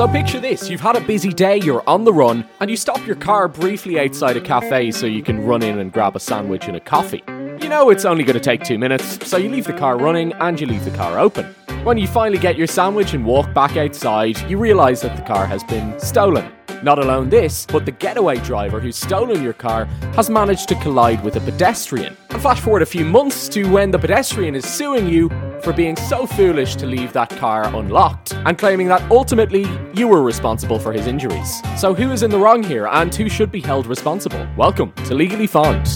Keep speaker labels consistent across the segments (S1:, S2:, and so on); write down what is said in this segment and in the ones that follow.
S1: So picture this you've had a busy day, you're on the run, and you stop your car briefly outside a cafe so you can run in and grab a sandwich and a coffee. You know it's only going to take two minutes, so you leave the car running and you leave the car open. When you finally get your sandwich and walk back outside, you realise that the car has been stolen. Not alone this, but the getaway driver who's stolen your car has managed to collide with a pedestrian. And flash forward a few months to when the pedestrian is suing you for being so foolish to leave that car unlocked and claiming that ultimately you were responsible for his injuries. So, who is in the wrong here and who should be held responsible? Welcome to Legally Fond.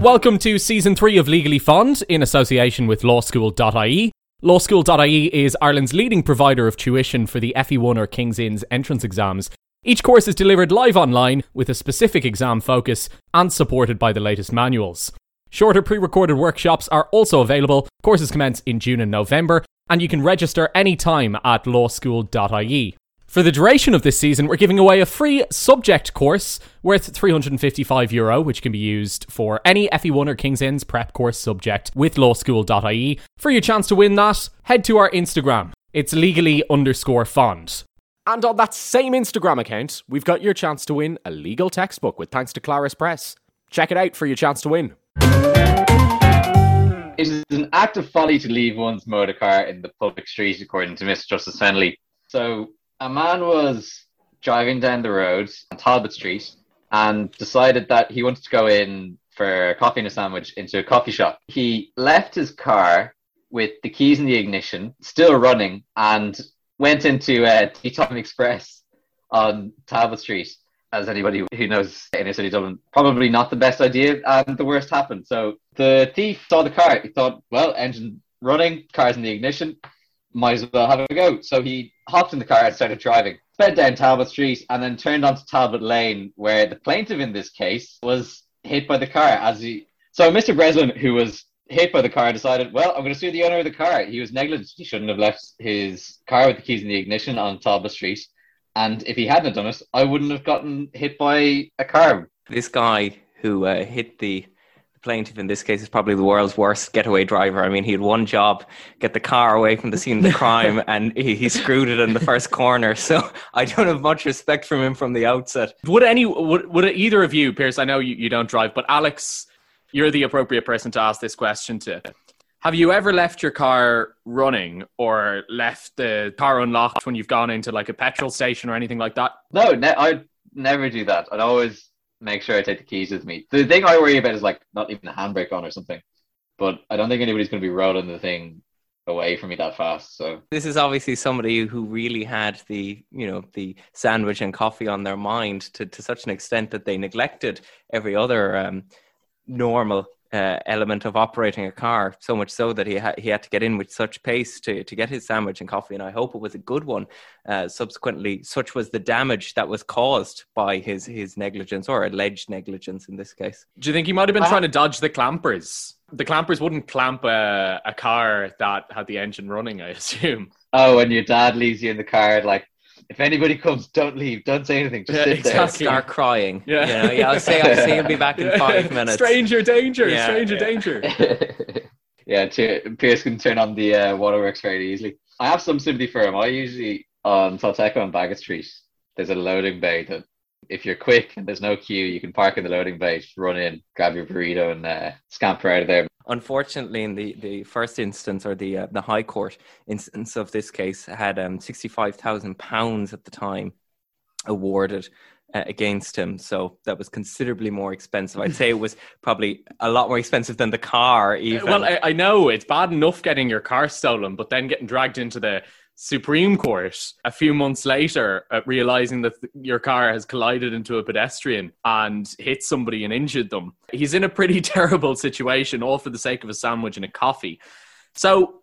S1: Welcome to season three of Legally Fond in association with lawschool.ie. Lawschool.ie is Ireland's leading provider of tuition for the FE1 or King's Inns entrance exams. Each course is delivered live online with a specific exam focus and supported by the latest manuals. Shorter pre recorded workshops are also available. Courses commence in June and November, and you can register anytime at lawschool.ie. For the duration of this season, we're giving away a free subject course worth 355 euro, which can be used for any FE1 or King's Inns prep course subject with lawschool.ie. For your chance to win that, head to our Instagram. It's legally underscore fond. And on that same Instagram account, we've got your chance to win a legal textbook with thanks to Clarus Press. Check it out for your chance to win.
S2: It is an act of folly to leave one's motor car in the public street, according to Mr. Justice Fennelly. So, a man was driving down the road on Talbot Street and decided that he wanted to go in for coffee and a sandwich into a coffee shop. He left his car with the keys in the ignition, still running, and went into a Tea Time Express on Talbot Street as anybody who knows inner city Dublin, probably not the best idea, and the worst happened. So the thief saw the car. He thought, well, engine running, car's in the ignition, might as well have a go. So he hopped in the car and started driving. Sped down Talbot Street and then turned onto Talbot Lane, where the plaintiff in this case was hit by the car as he. So Mr. Breslin, who was hit by the car, decided, well, I'm going to sue the owner of the car. He was negligent. He shouldn't have left his car with the keys in the ignition on Talbot Street. And if he hadn't done it, I wouldn't have gotten hit by a car.
S3: This guy who uh, hit the plaintiff in this case is probably the world's worst getaway driver. I mean, he had one job: get the car away from the scene of the crime, and he, he, screwed it in the first corner. So I don't have much respect from him from the outset.
S1: Would any would, would either of you, Pierce? I know you, you don't drive, but Alex, you're the appropriate person to ask this question to. Have you ever left your car running or left the car unlocked when you've gone into like a petrol station or anything like that?
S2: No, ne- I never do that. I'd always make sure I take the keys with me. The thing I worry about is like not even a handbrake on or something. But I don't think anybody's going to be rolling the thing away from me that fast. So
S3: this is obviously somebody who really had the you know the sandwich and coffee on their mind to to such an extent that they neglected every other um, normal uh, element of operating a car, so much so that he, ha- he had to get in with such pace to, to get his sandwich and coffee. And I hope it was a good one. Uh, subsequently, such was the damage that was caused by his, his negligence or alleged negligence in this case.
S1: Do you think he might have been uh, trying to dodge the clampers? The clampers wouldn't clamp a, a car that had the engine running, I assume.
S2: Oh, and your dad leaves you in the car like if anybody comes, don't leave. Don't say anything. Just yeah, sit exactly. there.
S3: Start crying. Yeah. You know? yeah. I'll say. I'll say. He'll be back in five minutes.
S1: Stranger danger. Yeah, stranger yeah. danger.
S2: yeah. Pierce can turn on the uh, waterworks very easily. I have some sympathy for him. I usually on Salteco and Baggot Street. There's a loading bay that if you're quick and there's no queue, you can park in the loading bay, just run in, grab your burrito, and uh, scamper out of there.
S3: Unfortunately, in the, the first instance or the uh, the High Court instance of this case, had um, sixty five thousand pounds at the time awarded uh, against him. So that was considerably more expensive. I'd say it was probably a lot more expensive than the car. Even.
S1: Well, I, I, know it's bad enough getting your car stolen, but then getting dragged into the Supreme Court a few months later, uh, realizing that th- your car has collided into a pedestrian and hit somebody and injured them. He's in a pretty terrible situation, all for the sake of a sandwich and a coffee. So,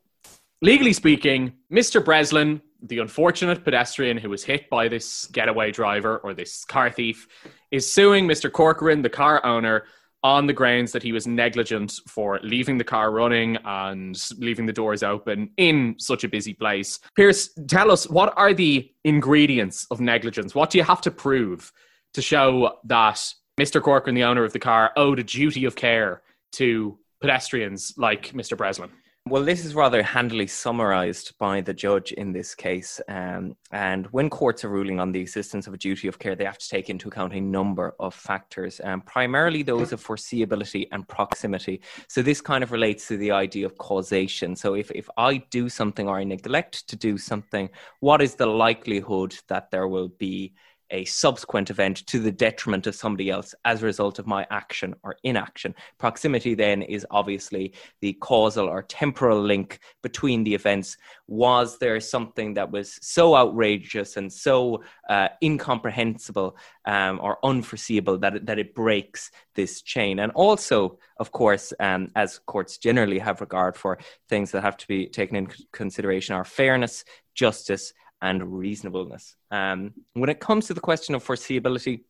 S1: legally speaking, Mr. Breslin, the unfortunate pedestrian who was hit by this getaway driver or this car thief, is suing Mr. Corcoran, the car owner, on the grounds that he was negligent for leaving the car running and leaving the doors open in such a busy place. Pierce, tell us what are the ingredients of negligence? What do you have to prove to show that Mr. Corcoran, the owner of the car, owed a duty of care to pedestrians like Mr. Breslin?
S3: Well, this is rather handily summarized by the judge in this case. Um, and when courts are ruling on the existence of a duty of care, they have to take into account a number of factors, um, primarily those of foreseeability and proximity. So, this kind of relates to the idea of causation. So, if, if I do something or I neglect to do something, what is the likelihood that there will be a subsequent event to the detriment of somebody else as a result of my action or inaction. Proximity then is obviously the causal or temporal link between the events. Was there something that was so outrageous and so uh, incomprehensible um, or unforeseeable that it, that it breaks this chain? And also, of course, um, as courts generally have regard for things that have to be taken into consideration are fairness, justice, and reasonableness. Um, when it comes to the question of foreseeability,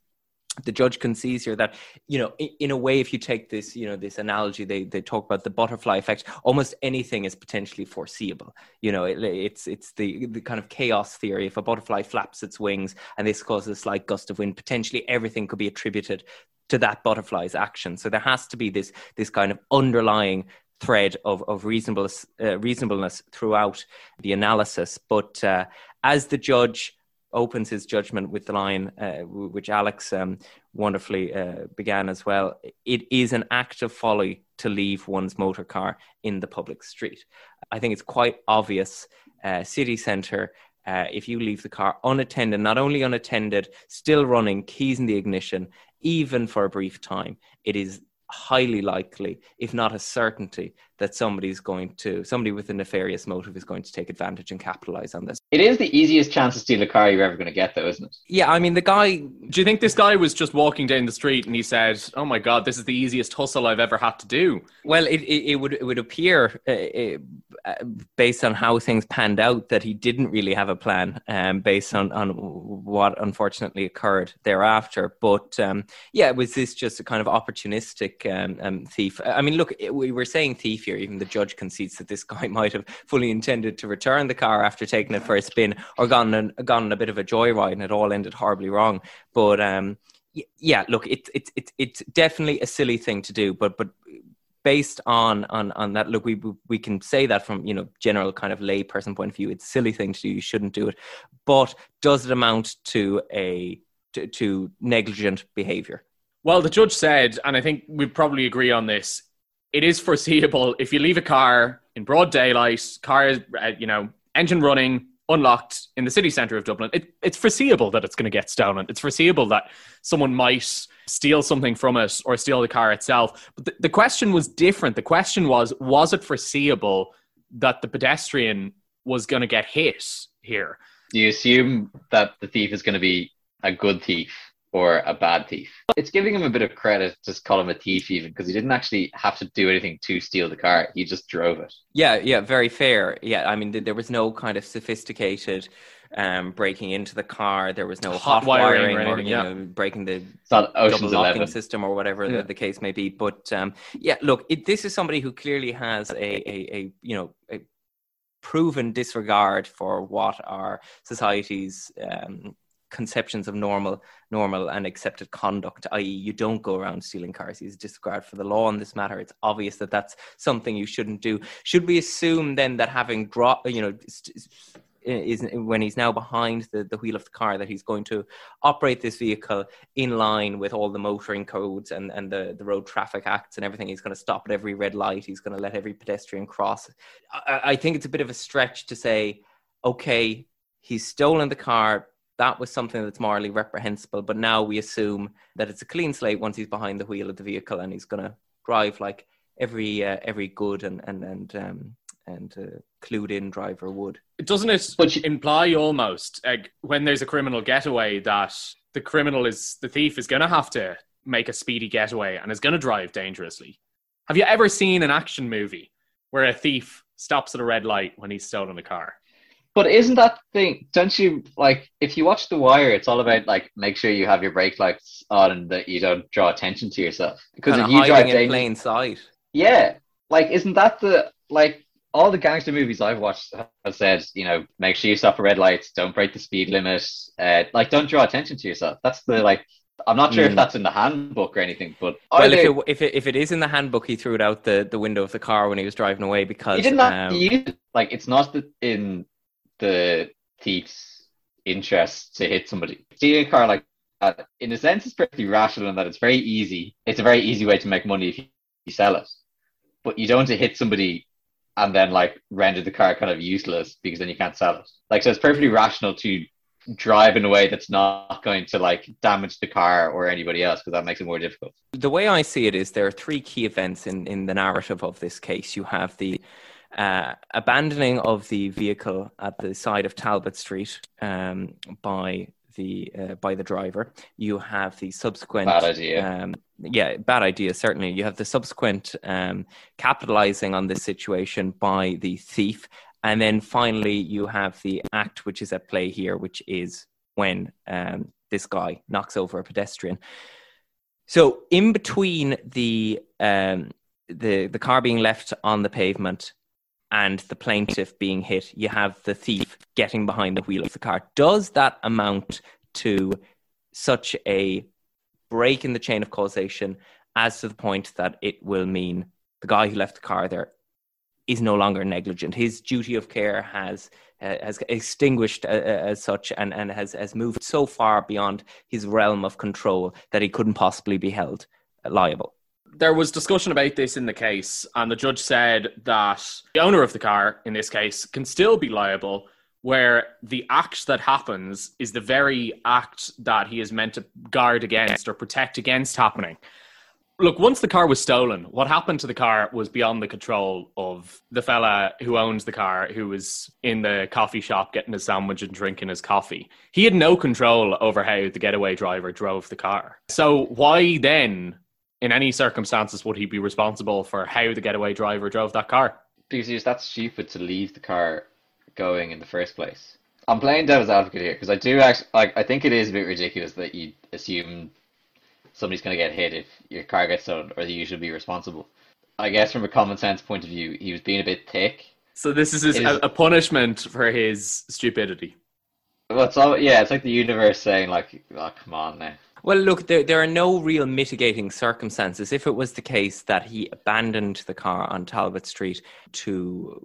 S3: the judge concedes here that you know in, in, a way if you take this you know this analogy they, they talk about the butterfly effect almost anything is potentially foreseeable. You know it, it's it's the the kind of chaos theory. If a butterfly flaps its wings and this causes a slight gust of wind potentially everything could be attributed to that butterfly's action. So there has to be this this kind of underlying thread of, of reasonableness, uh, reasonableness throughout the analysis. But uh, as the judge opens his judgment with the line, uh, which Alex um, wonderfully uh, began as well, it is an act of folly to leave one's motor car in the public street. I think it's quite obvious. Uh, city centre, uh, if you leave the car unattended, not only unattended, still running, keys in the ignition, even for a brief time, it is highly likely, if not a certainty, that somebody's going to somebody with a nefarious motive is going to take advantage and capitalize on this.
S2: It is the easiest chance to steal a car you're ever going to get, though, isn't it?
S3: Yeah, I mean, the guy.
S1: Do you think this guy was just walking down the street and he said, "Oh my God, this is the easiest hustle I've ever had to do"?
S3: Well, it it, it would it would appear, uh, uh, based on how things panned out, that he didn't really have a plan, um, based on on what unfortunately occurred thereafter. But um, yeah, was this just a kind of opportunistic um, um thief? I mean, look, we were saying thief here. Even the judge concedes that this guy might have fully intended to return the car after taking it for a spin or gone on, gone on a bit of a joyride and it all ended horribly wrong. But um, yeah, look, it's it's it's it's definitely a silly thing to do, but but based on on on that look we we can say that from you know general kind of lay person point of view it's a silly thing to do you shouldn't do it but does it amount to a to, to negligent behavior
S1: well the judge said and i think we probably agree on this it is foreseeable if you leave a car in broad daylight, car, uh, you know, engine running, unlocked in the city centre of Dublin, it, it's foreseeable that it's going to get stolen. It's foreseeable that someone might steal something from it or steal the car itself. But the, the question was different. The question was, was it foreseeable that the pedestrian was going to get hit here?
S2: Do you assume that the thief is going to be a good thief? Or a bad thief. It's giving him a bit of credit to call him a thief, even because he didn't actually have to do anything to steal the car. He just drove it.
S3: Yeah, yeah, very fair. Yeah, I mean, there was no kind of sophisticated um, breaking into the car. There was no hot, hot wiring, or, anything, or you yeah. know, breaking the double locking system or whatever yeah. the, the, case may be. But um, yeah, look, it, this is somebody who clearly has a, a, a you know a proven disregard for what our society's um, conceptions of normal normal and accepted conduct i.e you don't go around stealing cars he's disregard for the law on this matter it's obvious that that's something you shouldn't do should we assume then that having dropped you know is when he's now behind the, the wheel of the car that he's going to operate this vehicle in line with all the motoring codes and, and the, the road traffic acts and everything. He's going to stop at every red light. He's going to let every pedestrian cross. I, I think it's a bit of a stretch to say, okay, he's stolen the car that was something that's morally reprehensible. But now we assume that it's a clean slate once he's behind the wheel of the vehicle and he's going to drive like every uh, every good and and and um, and uh, clued in driver would.
S1: Doesn't it but imply almost like, when there's a criminal getaway that the criminal is the thief is going to have to make a speedy getaway and is going to drive dangerously? Have you ever seen an action movie where a thief stops at a red light when he's stolen a car?
S2: But isn't that thing? Don't you like if you watch The Wire? It's all about like make sure you have your brake lights on and that you don't draw attention to yourself
S3: because if you drive in plain sight.
S2: Yeah, like isn't that the like all the gangster movies I've watched have said you know make sure you stop at red lights, don't break the speed limit, uh, like don't draw attention to yourself. That's the like I'm not sure
S3: Mm.
S2: if that's in the handbook or anything, but
S3: Well, if it, if it if it is in the handbook, he threw it out the, the window of the car when he was driving away because
S2: he did not
S3: um,
S2: use it. Like it's not in the thief's interest to hit somebody. Stealing a car like that, in a sense, is pretty rational in that it's very easy. It's a very easy way to make money if you, sell it. But you don't want to hit somebody and then like render the car kind of useless because then you can't sell it. Like so, it's perfectly rational to drive in a way that's not going to like damage the car or anybody else because that makes it more difficult.
S3: the way I see it is there are three key events in, in the narrative of this case. You have the uh, abandoning of the vehicle at the side of Talbot Street um, by the uh, by the driver. You have the subsequent
S2: Bad idea.
S3: Um, yeah, bad idea. Certainly, you have the subsequent um, capitalizing on this situation by the thief, and then finally you have the act which is at play here, which is when um, this guy knocks over a pedestrian. So in between the um, the the car being left on the pavement and the plaintiff being hit, you have the thief getting behind the wheel of the car. Does that amount to such a break in the chain of causation as to the point that it will mean the guy who left the car there is no longer negligent? His duty of care has uh, has extinguished uh, uh, as such and, and has, has moved so far beyond his realm of control that he couldn't possibly be held liable.
S1: There was discussion about this in the case, and the judge said that the owner of the car, in this case, can still be liable where the act that happens is the very act that he is meant to guard against or protect against happening. Look, once the car was stolen, what happened to the car was beyond the control of the fella who owns the car, who was in the coffee shop getting his sandwich and drinking his coffee. He had no control over how the getaway driver drove the car. So, why then, in any circumstances, would he be responsible for how the getaway driver drove that car?
S2: because it's that stupid to leave the car going in the first place. I'm playing devil's advocate here because I do actually like. I think it is a bit ridiculous that you assume somebody's going to get hit if your car gets stolen, or that you should be responsible. I guess from a common sense point of view, he was being a bit thick.
S1: So, this is, his,
S2: It is-
S1: a, a punishment for his stupidity.
S2: Well, it's all yeah. It's like the universe saying like, "Oh, come on now."
S3: Well, look, there, there are no real mitigating circumstances. If it was the case that he abandoned the car on Talbot Street to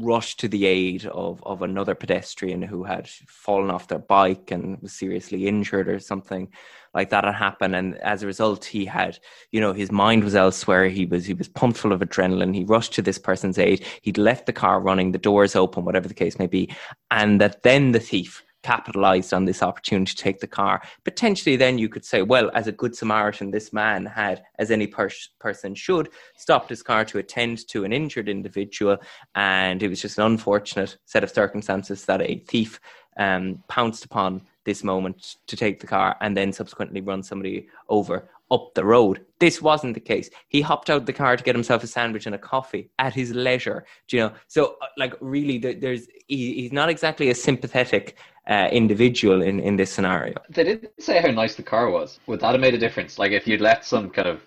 S3: rush to the aid of, of another pedestrian who had fallen off their bike and was seriously injured or something like that had happened, and as a result, he had, you know, his mind was elsewhere. He was he was pumped full of adrenaline. He rushed to this person's aid. He'd left the car running, the doors open, whatever the case may be, and that then the thief capitalized on this opportunity to take the car. Potentially, then you could say, well, as a good Samaritan, this man had, as any pers- person should, stopped his car to attend to an injured individual, and it was just an unfortunate set of circumstances that a thief um, pounced upon this moment to take the car and then subsequently run somebody over up the road. This wasn't the case. He hopped out the car to get himself a sandwich and a coffee at his leisure. Do you know? So, uh, like, really, there's he, he's not exactly a sympathetic uh, individual in in this scenario.
S2: They didn't say how nice the car was. Would that have made a difference? Like if you'd left some kind of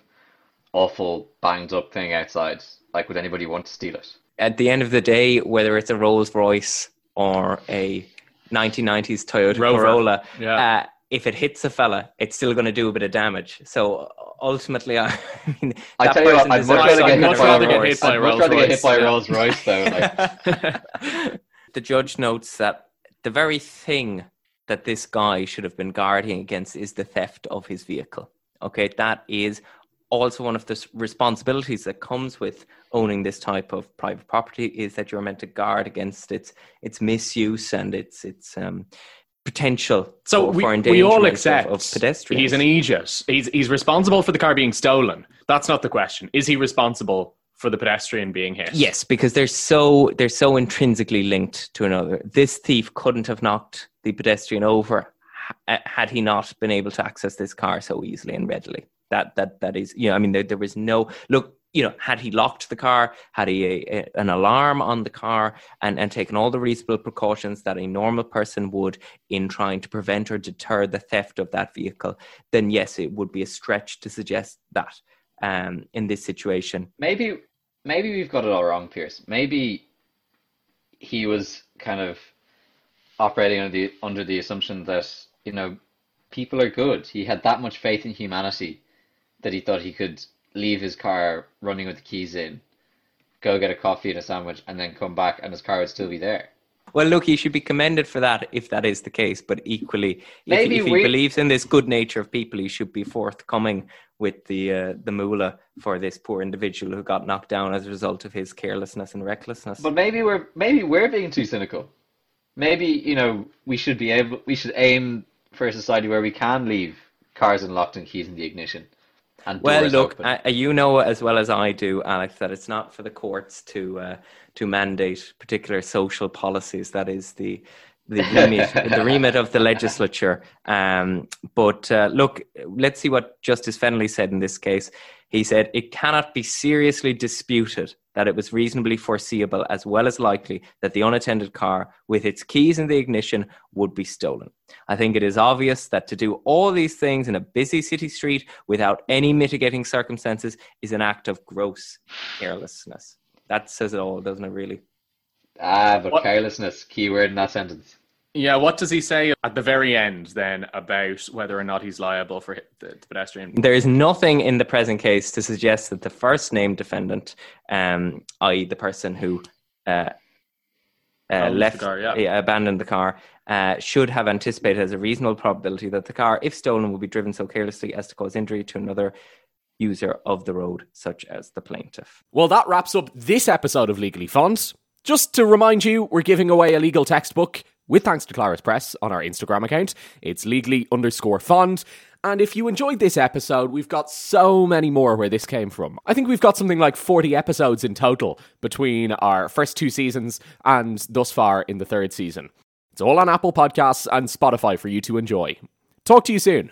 S2: awful banged up thing outside, like would anybody want to steal it?
S3: At the end of the day, whether it's a Rolls Royce or a 1990s Toyota
S1: Rover.
S3: Corolla,
S1: Yeah.
S3: uh, if it hits a fella, it's still going to do a bit of damage. So ultimately, I mean,
S2: I
S3: that
S2: tell you what,
S3: person
S2: I'd much
S3: deserves
S2: rather get hit by a
S1: rather get
S3: reward.
S1: hit by
S2: I'd much rather get hit
S1: Rolls-Royce,
S2: by a. Rolls Royce though. Like,
S3: the judge notes that the very thing that this guy should have been guarding against is the theft of his vehicle. Okay, that is also one of the responsibilities that comes with owning this type of private property is that you're meant to guard against its its misuse and its its um, potential
S1: So
S3: for,
S1: we,
S3: for
S1: we all
S3: endangerment of-
S1: accept
S3: of, pedestrians.
S1: he's an idiot. He's he's responsible for the car being stolen. That's not the question. Is he responsible for the pedestrian being hit?
S3: Yes, because they're so they're so intrinsically linked to another. This thief couldn't have knocked the pedestrian over had he not been able to access this car so easily and readily. That that that is, you know, I mean, there, there was no look. You know, had he locked the car, had he a, a, an alarm on the car, and and taken all the reasonable precautions that a normal person would in trying to prevent or deter the theft of that vehicle, then yes, it would be a stretch to suggest that um, in this situation.
S2: maybe maybe we've got it all wrong, Pierce. Maybe he was kind of operating under the under the assumption that you know people are good. He had that much faith in humanity that he thought he could leave his car running with the keys in, go get a coffee and a sandwich, and then come back and his car would still be there.
S3: Well, look, he should be commended for that if that is the case. But equally, if,
S2: Maybe
S3: if he
S2: we-
S3: believes in this good nature of people, he should be forthcoming with the uh, the moolah for this poor individual who got knocked down as a result of his carelessness and recklessness.
S2: But maybe we're maybe we're being too cynical. Maybe you know we should be able we should aim for a society where we can leave cars unlocked and keys in the ignition.
S3: Well, look, uh, you know as well as I do, Alex, that it's not for the courts to uh, to mandate particular social policies. That is the the remit, the remit of the legislature. Um, but uh, look, let's see what Justice Fennelly said in this case. He said it cannot be seriously disputed that it was reasonably foreseeable as well as likely that the unattended car with its keys in the ignition would be stolen. I think it is obvious that to do all these things in a busy city street without any mitigating circumstances is an act of gross carelessness. That says it all, doesn't it, really?
S2: ah, but
S4: What-
S2: carelessness keyword in that sentence.
S4: Yeah, what does he say at the very end then about whether or not he's liable for the, the pedestrian?
S3: There is nothing in the present case to suggest that the first named defendant, um, i.e., the person who uh, uh,
S4: Owned the
S3: left,
S4: car, yeah.
S3: abandoned the car, uh, should have anticipated as a reasonable probability that the car, if stolen, will be driven so carelessly as to cause injury to another user of the road, such as the plaintiff.
S4: Well, that wraps up this episode of Legally Fond. Just to remind you, we're giving away a legal textbook with thanks to Clarus Press on our Instagram account. It's legally underscore fond. And if you enjoyed this episode, we've got so many more where this came from. I think we've got something like 40 episodes in total between our first two seasons and thus far in the third season. It's all on Apple Podcasts and Spotify for you to enjoy. Talk to you soon.